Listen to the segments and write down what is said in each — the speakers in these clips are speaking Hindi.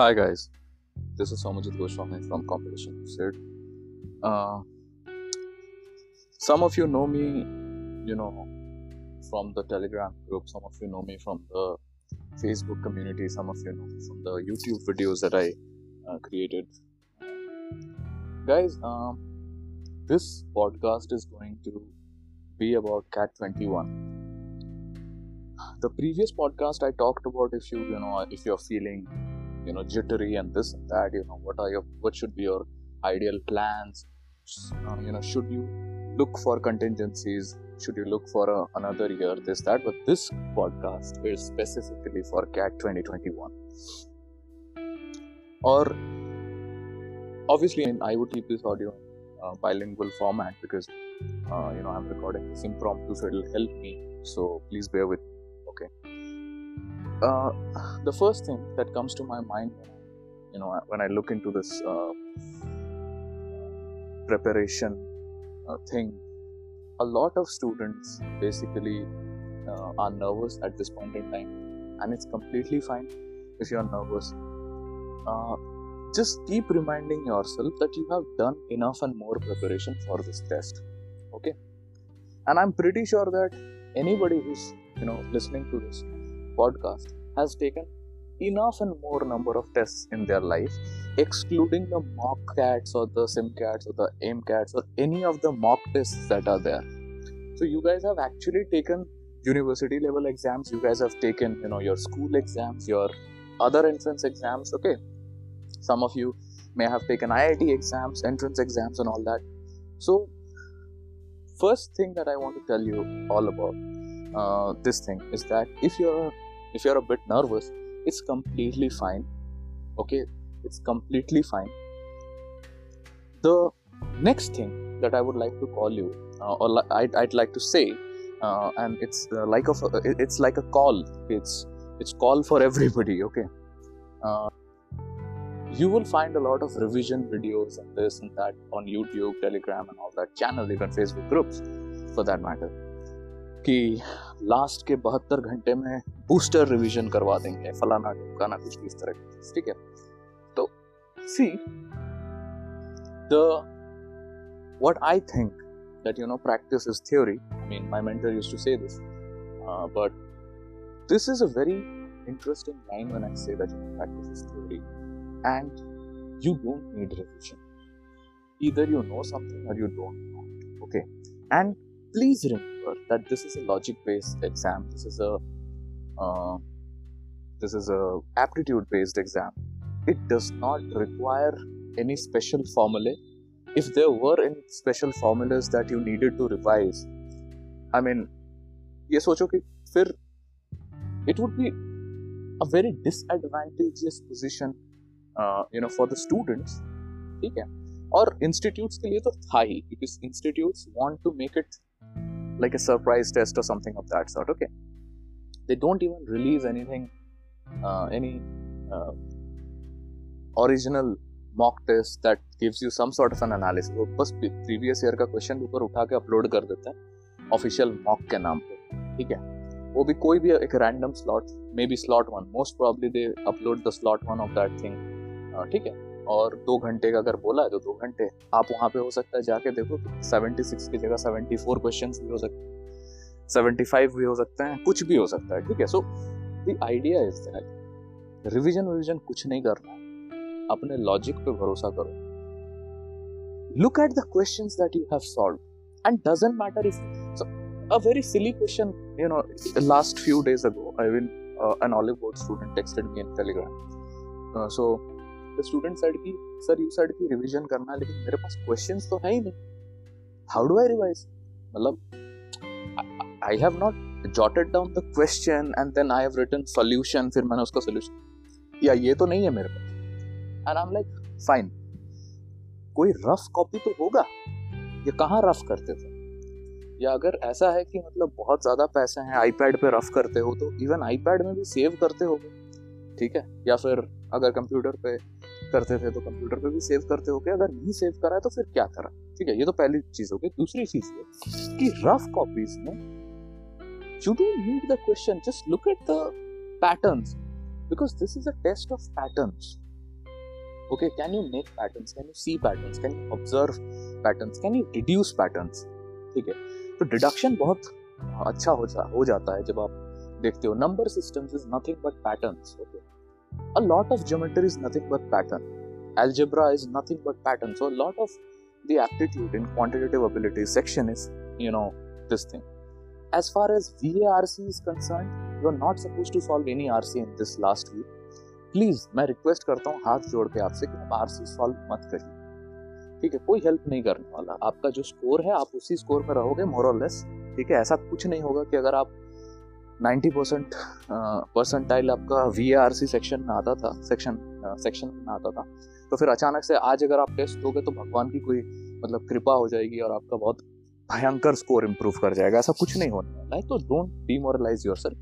Hi guys, this is Somajit Goswami from Competition Sid. Uh, some of you know me, you know, from the Telegram group. Some of you know me from the Facebook community. Some of you know me from the YouTube videos that I uh, created. Guys, um, this podcast is going to be about Cat 21 the previous podcast i talked about if you you know if you're feeling you know jittery and this and that you know what are your what should be your ideal plans? Uh, you know should you look for contingencies? Should you look for another year this that? But this podcast is specifically for cat 2021 or obviously i would keep this audio uh, bilingual format because uh, you know i'm recording this impromptu so it'll help me. So please bear with me okay uh, the first thing that comes to my mind you know when i look into this uh, preparation uh, thing a lot of students basically uh, are nervous at this point in time. And it's completely fine if you're nervous. Uh, just keep reminding yourself that you have done enough and more preparation for this test okay? And i'm pretty sure that anybody who's you know listening to this podcast has taken enough and more number of tests in their life excluding the mock cats or the simcats or the aimcats or any of the mock tests that are there. So you guys have actually taken university level exams you guys have taken you know your school exams your other entrance exams okay? Some of you may have taken iit exams entrance exams and all that. So first thing that i want to tell you all about uh, this thing is that if you're if you're a bit nervous it's completely fine okay it's completely fine the next thing that i would like to call you uh, or I'd, I'd like to say uh, and it's uh, like a it's like a call it's it's call for everybody okay uh, you will find a lot of revision videos and this and that on youtube telegram and all that channel even facebook groups for that matter कि लास्ट के बहत्तर घंटे में बूस्टर रिवीजन करवा देंगे फलाना ढुकाना कुछ इस तरह की ठीक है तो see the what I think that you know practice is theory. I mean, my mentor used to say this, uh, but this is a very interesting line when I say that you know, practice is theory, and you don't need revision. Either you know something or you don't know. Okay, and please remember that this is a logic based exam this is a uh, this is a aptitude based exam it does not require any special formulae if there were any special formulas that you needed to revise i mean ये सोचो कि फिर it would be a very disadvantageous position uh, you know for the students ठीक है और इंस्टीट्यूट्स के लिए तो था ही because institutes want to make it like a surprise test or something of that sort okay They don't even release anything uh, any uh, original mock test that gives you some sort of an analysis. वो बस प्रीवियस ईयर का क्वेश्चन पेपर उठा के अपलोड कर देते हैं ऑफिशियल मॉक के नाम पे ठीक है? वो भी कोई भी एक random slot maybe slot one most probably they upload the slot one of that thing ठीक है? और दो घंटे का अगर बोला है तो दो घंटे आप वहाँ पे हो सकता है जाके देखो सेवेंटी सिक्स की जगह सेवेंटी फोर क्वेश्चन भी हो सकते हैं। सेवेंटी फाइव भी हो सकते हैं, कुछ भी हो सकता है, ठीक है? So the idea is that revision कुछ नहीं करना अपने लॉजिक पे भरोसा करो। Look at the question that you have solve and doesn't matter if a very silly question you know last few days ago I win an Oliveboard student texted me in Telegram so the student said की सर यू साइड की रिविजन करना लेकिन मेरे पास क्वेश्चन तो है ही नहीं। हाउ डू आई रिवाइज मतलब I have not jotted down the question and then I have written solution फिर मैंने उसका सॉल्यूशन या ये तो नहीं है मेरे पास। And I am like fine कोई रफ कॉपी तो होगा? ये कहाँ रफ करते थे? या अगर ऐसा है कि मतलब बहुत ज़्यादा पैसे हैं आईपैड पे रफ करते हो तो इवन आईपैड में भी सेव करते हो। ठीक है? या फिर अगर कंप्यूटर पे करते थे तो कंप्यूटर पे भी सेव करते हो। अगर नहीं सेव करा है तो फिर क्या करा? ठीक है, ये तो पहली चीज़ हो गई। दूसरी चीज़ ये कि रफ कॉपीज में you don't need the question just look at the patterns because this is a test of patterns okay can you make patterns can you see patterns can you observe patterns can you deduce patterns ठीक है तो डिडक्शन बहुत अच्छा हो जा हो जाता है जब आप देखते हो number systems is nothing but patterns okay a lot of geometry is nothing but pattern algebra is nothing but pattern so a lot of the aptitude in quantitative ability section is you know this thing as far as varc is concerned, you are not supposed to solve any rc in this last week. Please मैं रिक्वेस्ट करता हूँ, हाथ जोड़ के आपसे कि आप आरसी सॉल्व मत करिए। ठीक है, कोई हेल्प नहीं करने वाला। आपका जो स्कोर है, आप उसी स्कोर में रहोगे मोरलेस ठीक है, ऐसा कुछ नहीं होगा कि अगर आप 90 परसेंट परसेंटाइल आपका वी आर सी सेक्शन में आता था सेक्शन सेक्शन में आता था तो फिर अचानक से आज अगर आप टेस्ट दोगे तो भगवान की कोई मतलब कृपा हो जाएगी और आपका बहुत भयंकर स्कोर इंप्रूव कर जाएगा, ऐसा कुछ नहीं होने वाला है। तो don't demoralise yourself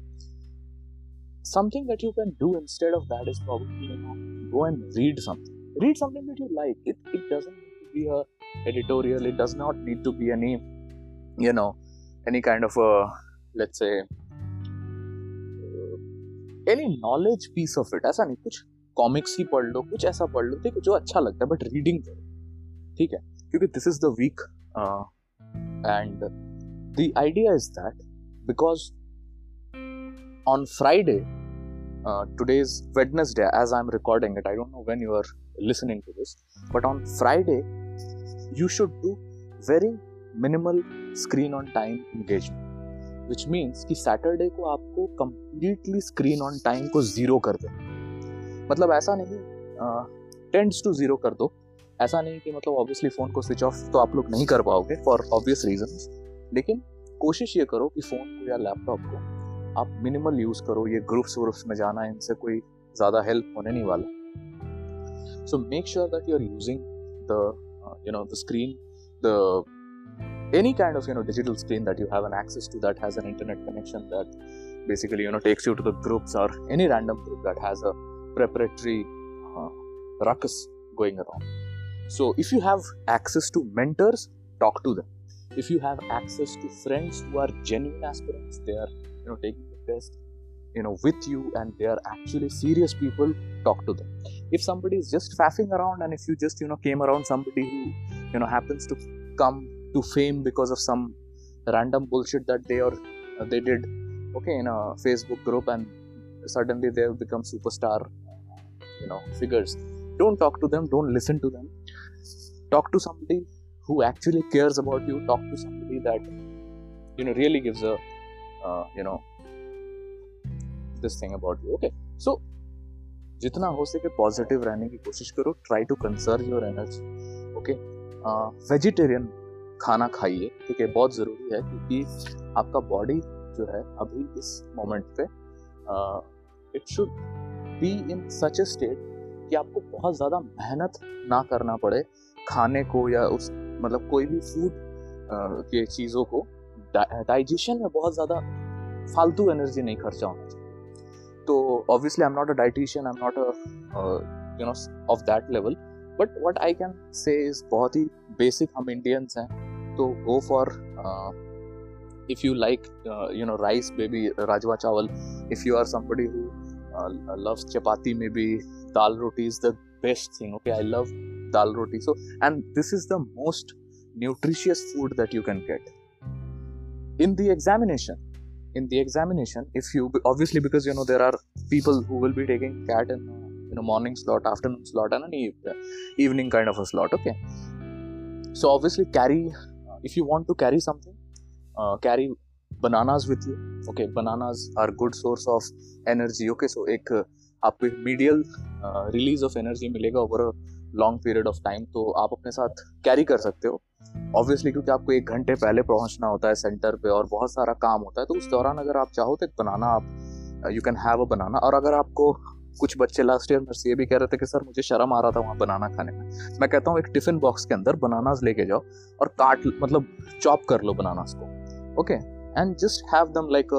something that you can do instead of that is problem go and read something read something that you like it it doesn't need to be a editorial it does not need to be any you know any kind of let's say any knowledge piece of it ऐसा नहीं, कुछ कॉमिक्स ही पढ़ लो, कुछ ऐसा पढ़ लो, ठीक है, जो अच्छा लगता है बट रीडिंग ठीक है, क्योंकि this is the week And the idea is that because on Friday, uh, today's Wednesday, as I'm recording it, I don't know when you are listening to this, but on Friday, you should do very minimal screen on time engagement. Which means कि सैटरडे को आपको कंप्लीटली स्क्रीन ऑन टाइम को जीरो कर दे मतलब ऐसा नहीं टेंड्स टू जीरो कर दो ऐसा नहीं कि मतलब ऑब्वियसली फ़ोन को स्विच ऑफ़ तो आप लोग नहीं कर पाओगे फॉर ऑब्वियस रीजन लेकिन कोशिश ये करो कि फ़ोन को या लैपटॉप को आप मिनिमल यूज़ करो, ये ग्रुप्स व्रुप्स में जाना, इनसे कोई ज़्यादा हेल्प होने नहीं वाला। So make sure that you are using the you know the screen the any kind of you know digital screen that you have an access to that has an internet connection that basically you know takes you to the groups और any random group that has a preparatory रक्स going around so if you have access to mentors talk to them. If you have access to friends who are genuine aspirants they are you know taking the test you know with you and they are actually serious people talk to them. If somebody is just faffing around and if you just you know came around somebody who you know happens to come to fame because of some random bullshit that they or uh, they did okay in a facebook group and suddenly they have become superstar you know figures don't talk to them don't listen to them talk to somebody who actually cares about you talk to somebody that you know really gives a uh, you know this thing about you. Okay. So जितना हो सके पॉजिटिव रहने की कोशिश करो try to conserve your energy okay vegetarian खाना खाइए ठीक है? बहुत ज़रूरी है क्योंकि आपका बॉडी जो है अभी इस मोमेंट पे it should be in such a state कि आपको बहुत ज़्यादा मेहनत ना करना पड़े खाने को या उस मतलब कोई भी फ़ूड के चीज़ों को डाइजेशन में बहुत ज़्यादा फालतू एनर्जी नहीं खर्चा होना चाहिए। तो obviously I am not a dietitian I am not a you know of that level but what I can say is बहुत ही बेसिक हम इंडियंस हैं तो go for if you like you know rice rajwa chawal if you are somebody who uh, loves chapati maybe dal roti is the best thing okay i love dal roti so and this is the most nutritious food that you can get in the examination in the examination if you obviously because you know there are people who will be taking cat in you know morning slot afternoon slot and an evening kind of a slot okay so obviously carry if you want to carry something uh, carry bananas with you okay bananas are good source of energy okay so एक आपको मीडियल रिलीज ऑफ एनर्जी मिलेगा over a long period of time तो आप अपने साथ कैरी कर सकते हो। ऑब्वियसली क्योंकि आपको एक घंटे पहले पहुँचना होता है सेंटर पे और बहुत सारा काम होता है तो उस दौरान अगर आप चाहो तो एक बनाना आप you can have a banana और अगर आपको कुछ बच्चे लास्ट ईयर मेरे से ये भी कह रहे थे कि, सर, मुझे शर्म आ रहा था वहाँ बनाना खाने में। मैं कहता हूँ, एक टिफ़िन बॉक्स के अंदर बनानाज लेके जाओ और काट मतलब चॉप कर लो बनानास को। Okay and just have them like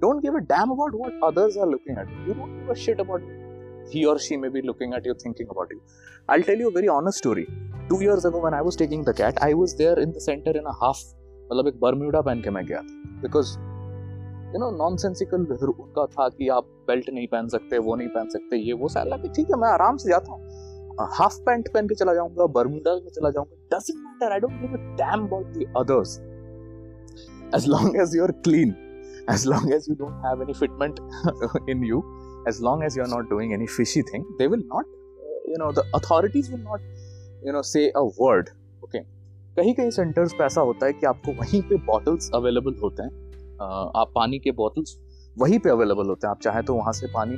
don't give a damn about what others are looking at you don't give a shit about he or she may be looking at you, thinking about you. i'll tell you a very honest story two years ago when i was taking the cat i was there in the center in a half मतलब एक बर्म्यूडा पहन के मैं गया था because you know nonsensical उनका था कि आप बेल्ट नहीं पहन सकते वो नहीं पहन सकते ये वो सारा कि ठीक है मैं आराम से जाता हूँ हाफ पैंट पहन के चला जाऊंगा बर्मुडा में चला जाऊंगा doesn't matter I don't give a damn about the others as long as you're clean as long as you don't have any fitment in you as long as you're not doing any fishy thing they will not uh, you know, the authorities will not, you know, say a word, okay? कहीं कहीं सेंटर्स पे ऐसा होता है कि आपको वहीं पे बॉटल्स अवेलेबल होते हैं आप पानी के बॉटल्स वहीं पे अवेलेबल होते हैं। आप चाहें तो वहाँ से पानी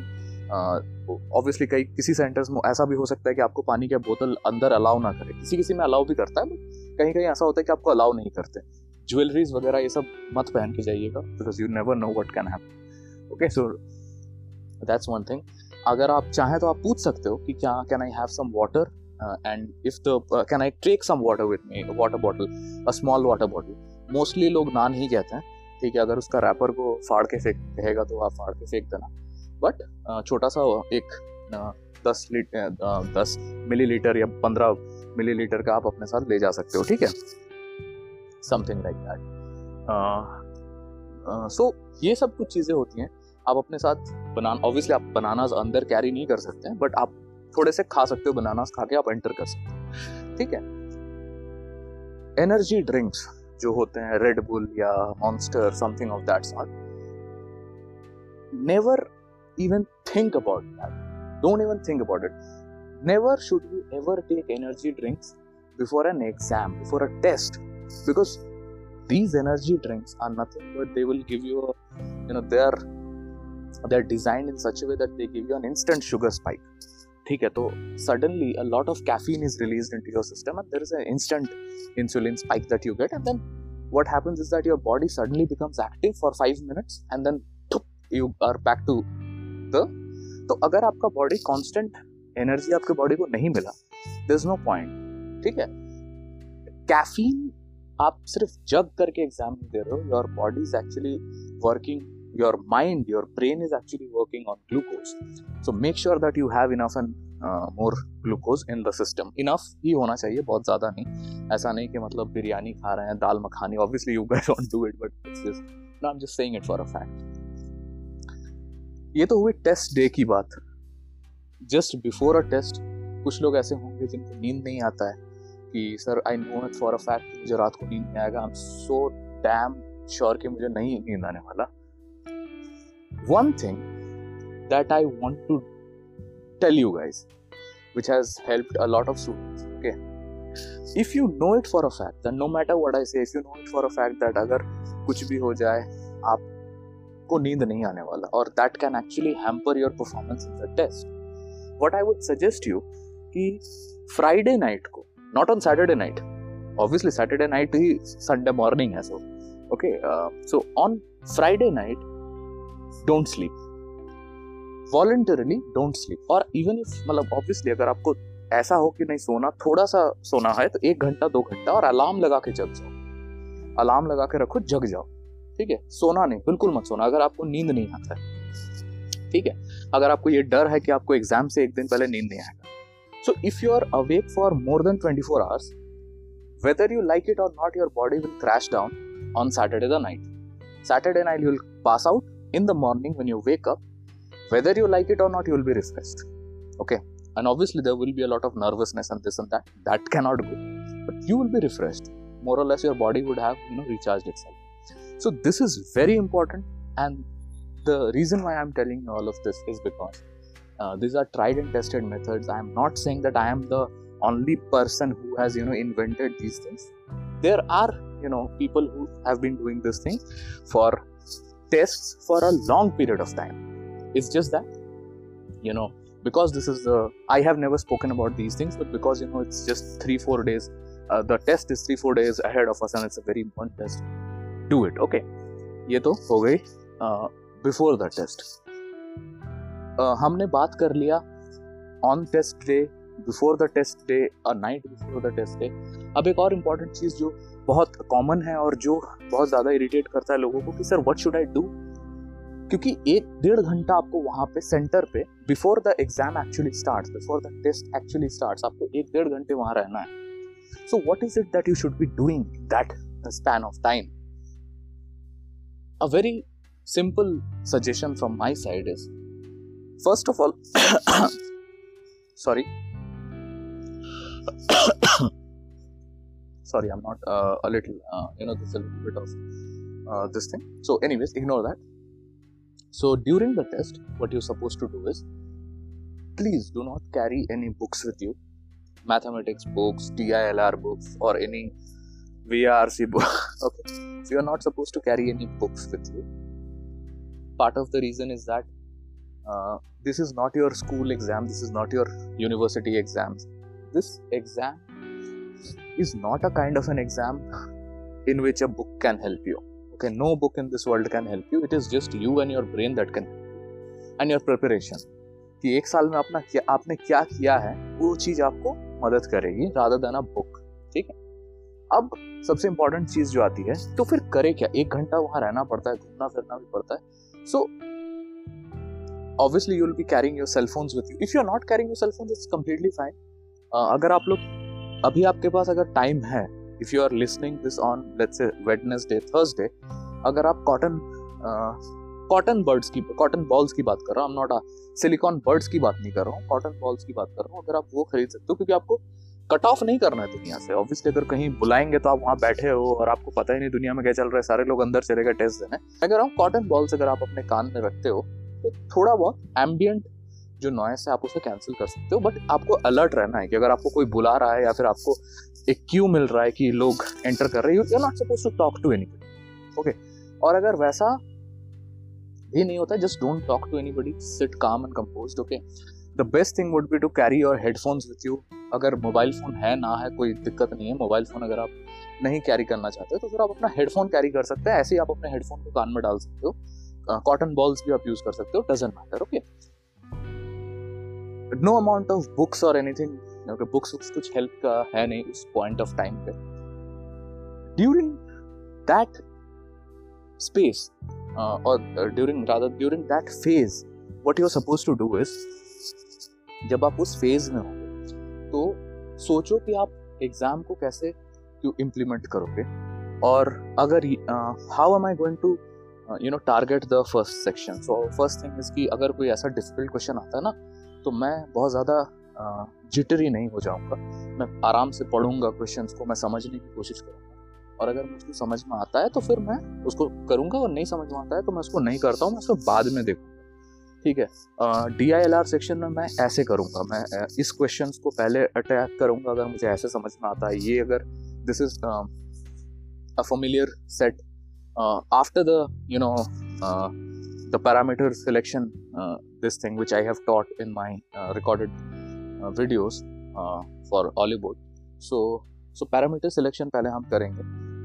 ऑब्वियसली कई, किसी सेंटर्स में ऐसा भी हो सकता है कि आपको पानी के बोतल अंदर अलाउ ना करे। किसी किसी में अलाउ भी करता है बट कहीं कहीं ऐसा होता है कि आपको अलाउ नहीं करते। ज्वेलरीज वगैरह ये सब मत पहन के जाइएगा because you never know what can happen okay so that's one thing अगर आप चाहें तो आप पूछ सकते हो कि क्या can I have some water and if the can I take some water with me water bottle a small water bottle mostly लोग ना नहीं कहते हैं, ठीक है, अगर उसका रैपर को फाड़ के फेंक, कहेगा तो आप फाड़ के फेंक देना। बट छोटा सा एक दस लीटर दस मिली लीटर या पंद्रह मिली लीटर का आप अपने साथ ले जा सकते हो, ठीक है? समथिंग लाइक दैट सो ये सब कुछ चीज़ें होती हैं। आप अपने साथ बनाना ऑब्वियसली आप बनानास अंदर कैरी नहीं कर सकते बट आप थोड़े से खा सकते हो बनानास खा के आप एंटर कर सकते हो। ठीक है? एनर्जी ड्रिंक्स जो होते हैं रेड बुल या Monster something of that sort never even think about that don't even think about it never should you ever take energy drinks before an exam before a test because these energy drinks are nothing but they will give you a, you know they're they're designed in such a way that they give you an instant sugar spike ठीक है तो suddenly a lot of caffeine is released into your system and there is an instant insulin spike that you get and then what happens is that your body suddenly becomes active for five minutes and then you are back to the तो अगर आपका बॉडी कांस्टेंट एनर्जी आपके बॉडी को नहीं मिला देर इज़ नो पॉइंट ठीक है कैफीन आप सिर्फ़ जग करके एग्ज़ाम दे रहे हो your body is actually working your mind your brain is actually working on glucose so make sure that you have enough and more glucose in the system enough ही होना चाहिए, बहुत ज़्यादा नहीं। ऐसा नहीं कि मतलब बिरयानी खा रहे हैं, dal makhani obviously you guys don't do it but it's just I am just saying it for a fact ये तो हुई टेस्ट डे की बात। जस्ट बिफोर अ टेस्ट कुछ लोग ऐसे होंगे जिनको नींद नहीं आता है कि, sir I know it for a fact मुझे रात को नींद नहीं आएगा। I am so damn sure कि मुझे नहीं नींद आने वाला। One thing that I want to tell you guys which has helped a lot of students okay if you know it for a fact then no matter what i say if you know it for a fact that अगर कुछ भी हो जाए आपको नींद नहीं आने वाला और that can actually hamper your performance in the test what I would suggest you कि फ्राइडे नाइट को not on Saturday night. Obviously, Saturday night is Sunday morning as well. Okay, uh, so on Friday night, don't sleep वॉल्टरली don't sleep और इवन इफ़ मतलब ऑब्वियसली अगर आपको ऐसा हो कि नहीं सोना थोड़ा सा सोना है तो एक घंटा दो घंटा और अलार्म लगा के जग जाओ। अलार्म लगा के रखो जग जाओ। ठीक है? सोना नहीं बिल्कुल मत सोना। अगर आपको नींद नहीं आता है ठीक है? अगर आपको ये डर है कि आपको एग्ज़ाम से एक दिन पहले नींद नहीं आएगा। So, if you are awake for more than 24 hours, whether you like it or not, your body will crash down on Saturday the night. Saturday night, you will pass out. In the morning, when you wake up, whether you like it or not, you will be refreshed. Okay. And obviously, there will be a lot of nervousness and this and that. That cannot go. But you will be refreshed. More or less, your body would have, you know, recharged itself. So, this is very important. And the reason why I'm telling you all of this is because uh, these are tried and tested methods i am not saying that i am the only person who has you know invented these things there are you know people who have been doing this thing for tests for a long period of time it's just that you know because this is the i have never spoken about these things but because you know it's just 3 4 days uh, the test is 3 4 days ahead of us and it's a very important test do it okay ये तो हो गई बिफोर द टेस्ट हमने बात कर लिया on test day before the test day a night before the test day अब एक और इंपॉर्टेंट चीज़ जो बहुत कॉमन है और जो बहुत ज़्यादा इरिटेट करता है लोगों को कि sir what should I do क्योंकि एक डेढ़ घंटा आपको वहाँ पे सेंटर पे before the exam actually start before the test actually start आपको एक डेढ़ घंटे वहाँ रहना है। So what is it that you should be doing that span of time a very simple suggestion from my side is first of all, sorry sorry i'm not uh, a little uh, you know there's a little bit of uh, this thing. So anyways ignore that. So during the test what you're supposed to do is please do not carry any books with you. Mathematics books dilr books or any vrc book okay. So you're not supposed to carry any books with you. Part of the reason is that uh, this is not your school exam. This is not your university exams this exam is not a kind of an exam in which a book can help you. Okay, no book in this world can help you. It is just you and your brain that can help you. And your preparation. कि एक साल में अपना क्या, आपने क्या किया है, वो चीज़ आपको मदद करेगी राधा देना बुक ठीक है? अब सबसे इंपॉर्टेंट चीज़ जो आती है तो फिर करे क्या? एक घंटा वहाँ रहना पड़ता है, घूमना फिरना भी पड़ता है। So obviously you will be carrying your cell phones with you if you are not carrying your cell phone it's completely fine अगर आप लोग अभी आपके पास अगर टाइम है if you are listening this on let's Wednesday Thursday अगर आप कॉटन कॉटन बर्ड्स की कॉटन बॉल्स की बात कर रहा हूँ नॉट सिलिकॉन बर्ड्स की बात नहीं कर रहा हूँ कॉटन बॉल्स की बात कर रहा हूँ, अगर आप वो खरीद सकते हो, क्योंकि आपको कट ऑफ़ नहीं करना है दुनिया से। ऑब्वियसली अगर कहीं बुलाएँगे तो आप वहाँ बैठे हो और आपको पता ही नहीं दुनिया में क्या चल रहा है, सारे लोग अंदर चले गए टेस्ट देने। अगर हम कॉटन बॉल्स अगर आप अपने कान में रखते हो तो थोड़ा बहुत एम्बियंट जो नॉइस है, आप उसे कैंसिल कर सकते हो बट आपको अलर्ट रहना है कि अगर आपको कोई बुला रहा है या फिर आपको एक क्यू मिल रहा है कि लोग एंटर कर रहे हैं you not suppose to talk to any okay और अगर वैसा भी नहीं होता just don't talk to anybody sit calm and compose okay the best thing would be to carry your headphones with you अगर मोबाइल फ़ोन है, ना है, कोई दिक्कत नहीं है मोबाइल फ़ोन अगर आप नहीं कैरी करना चाहते तो फिर आप अपना हेडफोन कैरी कर सकते हैं, ऐसे ही आप अपने हेडफोन को कान में डाल सकते हो। कॉटन बॉल्स भी आप यूज़ कर सकते हो doesn't matter okay no amount of books और एनीथिंग बुक्स कुछ हेल्प का है नहीं उस पॉइंट ऑफ़ टाइम पे. ड्यूरिंग दैट स्पेस और during rather during that phase what you suppose to do is जब आप उस फ़ेज़ में हो तो सोचो कि आप एग्ज़ाम को कैसे क्यों इम्प्लीमेंट करोगे? और अगर how am I going to you know target the first section so first thing is कि अगर कोई ऐसा डिफ़िकल्ट क्वेश्चन आता है ना तो मैं बहुत ज़्यादा जिटरी नहीं हो जाऊँगा। मैं आराम से पढ़ूँगा क्वेश्चंस को, मैं समझने की कोशिश करूँगा। और अगर मुझको समझ में आता है तो फिर मैं उसको करूँगा और नहीं समझ में आता है तो मैं उसको नहीं करता हूँ, मैं उसको बाद में देखूँगा। ठीक है D I L R section में मैं ऐसे करूँगा, मैं इस क्वेश्चन को पहले अटैक करूँगा, अगर मुझे ऐसे समझ में आता है, ये अगर this is a familiar set after the you know the parameter selection uh, this thing which i have taught in my uh, recorded uh, videos for Hollywood. So so parameter selection पहले हम करेंगे।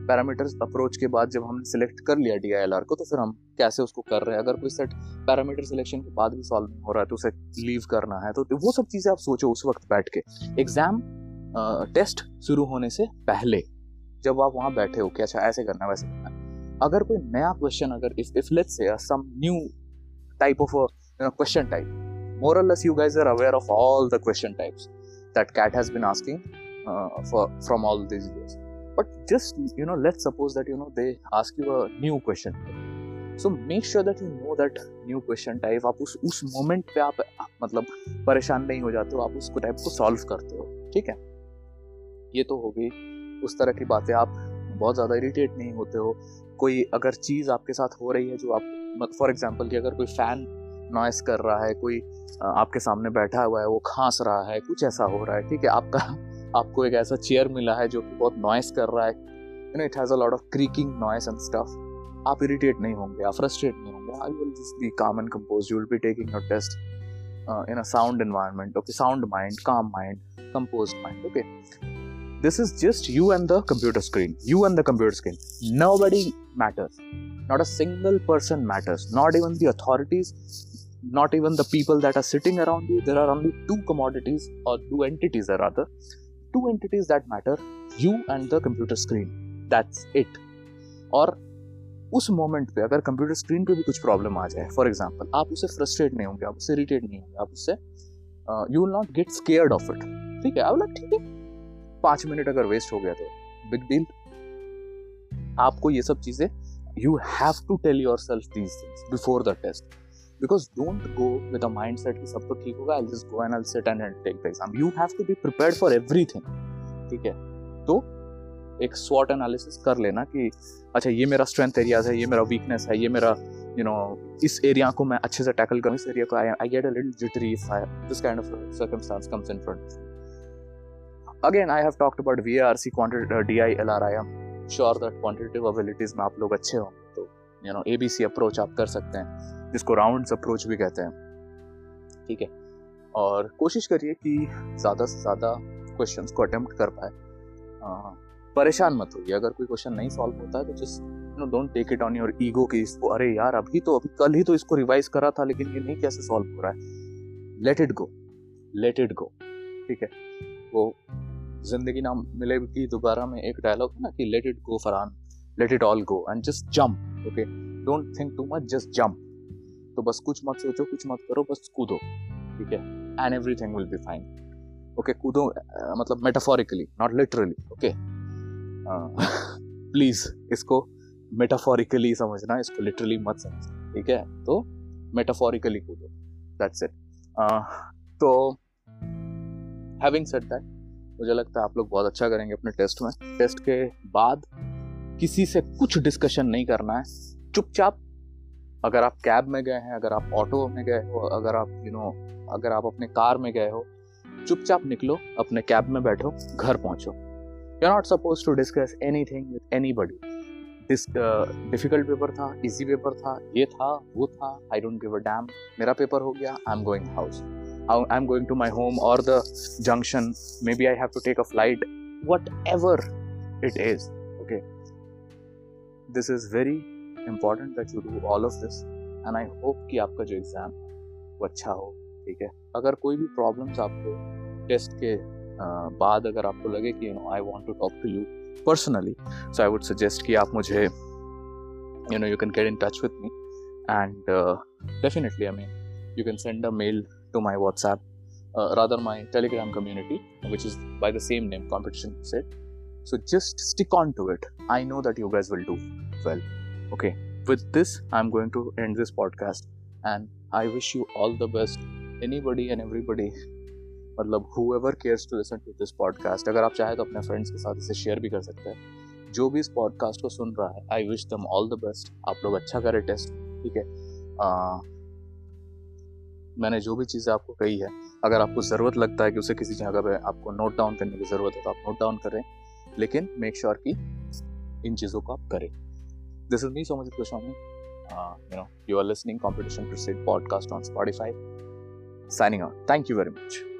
पैरामीटर्स अप्रोच के बाद जब हमने सिलेक्ट कर लिया डीआईएलआर को तो फिर हम कैसे उसको कर रहे हैं? अगर कोई सेट पैरामीटर सिलेक्शन के बाद भी सॉल्व नहीं हो रहा है तो उसे लीव करना है तो वो सब चीज़ें आप सोचो उस वक्त बैठ के। एग्ज़ाम टेस्ट शुरू होने से पहले जब आप वहाँ बैठे हो कि अच्छा ऐसे करना वैसे करना अगर कोई नया क्वेश्चन अगर if if let's say some new type of question type more less you guys are aware of all the question types that CAT has been asking for from all this years but just you know let's suppose that you know they ask you a new question so make sure that you know that new question type आप उस उस मोमेंट पे आप मतलब परेशान नहीं हो जाते हो, आप उसको टाइप को सॉल्व करते हो, ठीक है? ये तो हो गई उस तरह की बातें। आप बहुत ज़्यादा इरिटेट नहीं होते हो। कोई अगर चीज़ आपके साथ हो रही है जो आप फॉर एग्ज़ाम्पल कि अगर कोई फ़ैन नॉइस कर रहा है, कोई आपके सामने बैठा हुआ है, वो खांस रहा है, कुछ ऐसा हो रहा है, ठीक है, आपका, आपको एक ऐसा चेयर मिला है जो कि बहुत नॉइस कर रहा है you know it has a lot of creaking noise and stuff आप इरिटेट नहीं होंगे, आप फ्रस्ट्रेट नहीं होंगे। I will just be calm and compose you will be taking your test in a sound environment okay sound mind calm mind compose mind okay this is just you and the computer screen you and the computer screen nobody matters not a single person matters not even the authorities not even the people that are sitting around you there are only two commodities or two entities rather two entities that matter you and the computer screen that's it और उस मोमेंट पे अगर कंप्यूटर स्क्रीन पे भी कुछ प्रॉब्लम आ जाए फॉर एग्जाम्पल आप उससे फ्रस्ट्रेट नहीं होंगे आप उससे इरिटेट नहीं होंगे आप उससे you will not get scared of it ठीक है अब ठीक है पाँच मिनट अगर वेस्ट हो गया तो। बिग डील आपको ये सब चीज़ें you have to tell yourself these things before the test because don't go with a mindset कि सब तो ठीक होगा, I'll just go and I'll sit and I'll take the exam. You have to be prepared for everything. ठीक है? तो एक स्वॉट एनालिसिस कर लेना कि अच्छा ये मेरा स्ट्रेंथ एरियाज़ है, ये मेरा वीकनेस है, ये मेरा यू नो इस एरिया को मैं अच्छे से टैकल करूँ, इस एरिया को I get a little jittery if I this kind of circumstance comes in front again I have talked about VRC quantity DI LR I am sure that quantitative abilities में आप लोग अच्छे हो तो यू नो एबीसी अप्रोच आप कर सकते हैं, जिसको राउंड्स अप्रोच भी कहते हैं। ठीक है? और कोशिश करिए कि ज़्यादा से ज़्यादा क्वेश्चन को अटेम्प्ट कर पाए। परेशान मत होइए। अगर कोई क्वेश्चन नहीं सॉल्व होता है तो just you know don't take it on your ego कि इसको, अरे यार, अभी तो अभी कल ही तो इसको रिवाइज करा था, लेकिन ये नहीं कैसे सॉल्व हो रहा है? Let it go let it go ठीक है? वो ज़िंदगी ना मिलेगी दोबारा में एक डायलॉग है ना कि let it go Farhan let it all go and just jump okay don't think too much just jump तो बस कुछ मत सोचो, कुछ मत करो, बस कूदो, ठीक है? And everything will be fine okay कूदो मतलब metaphorically not literally okay please इसको मेटाफोरिकली समझना, इसको लिटरली मत समझना, ठीक है? तो मेटाफोरिकली कूदो दैट्स इट तो हैविंग सेड दैट मुझे लगता है आप लोग बहुत अच्छा करेंगे अपने टेस्ट में। टेस्ट के बाद किसी से कुछ डिस्कशन नहीं करना है। चुपचाप अगर आप कैब में गए हैं, अगर आप ऑटो में गए हो, अगर आप यू नो अगर आप अपने कार में गए हो, चुपचाप निकलो, अपने कैब में बैठो, घर पहुंचो। You are not suppose to discuss anything with anybody difficult paper था इजी पेपर था, ये था, वो था I don't give a damn मेरा पेपर हो गया I am going house to my home और the junction maybe I have to take a flight whatever it is okay this is very important that you do all of this and I hope कि आपका जो एग्ज़ाम वो अच्छा हो, ठीक है? अगर कोई भी प्रॉब्लम्स आपको टेस्ट के बाद अगर आपको लगे कि you know I want to talk to you personally so I would suggest कि आप मुझे you know you can get in touch with me and definitely I mean you can send a mail to my WhatsApp rather my telegram community which is by the same name competition set so just stick on to it i know that you guys will do well okay with this i'm going to end this podcast and i wish you all the best anybody and everybody मतलब whoever cares to listen to this podcast अगर आप चाहें तो अपने फ्रेंड्स के साथ इसे शेयर भी कर सकते हैं जो भी इस पॉडकास्ट को सुन रहा है I wish them all the best आप लोग अच्छा करें टेस्ट ठीक है आ, मैंने जो भी चीज़ें आपको कही है, अगर आपको ज़रूरत लगता है कि उसे किसी जगह पे आपको नोट डाउन करने की ज़रूरत है तो आप नोट डाउन करें, लेकिन मेक श्योर sure कि इन चीज़ों को आप करें। This is me so much Goswami you know you are listening competition proceed set podcast on Spotify signing out thank you very much.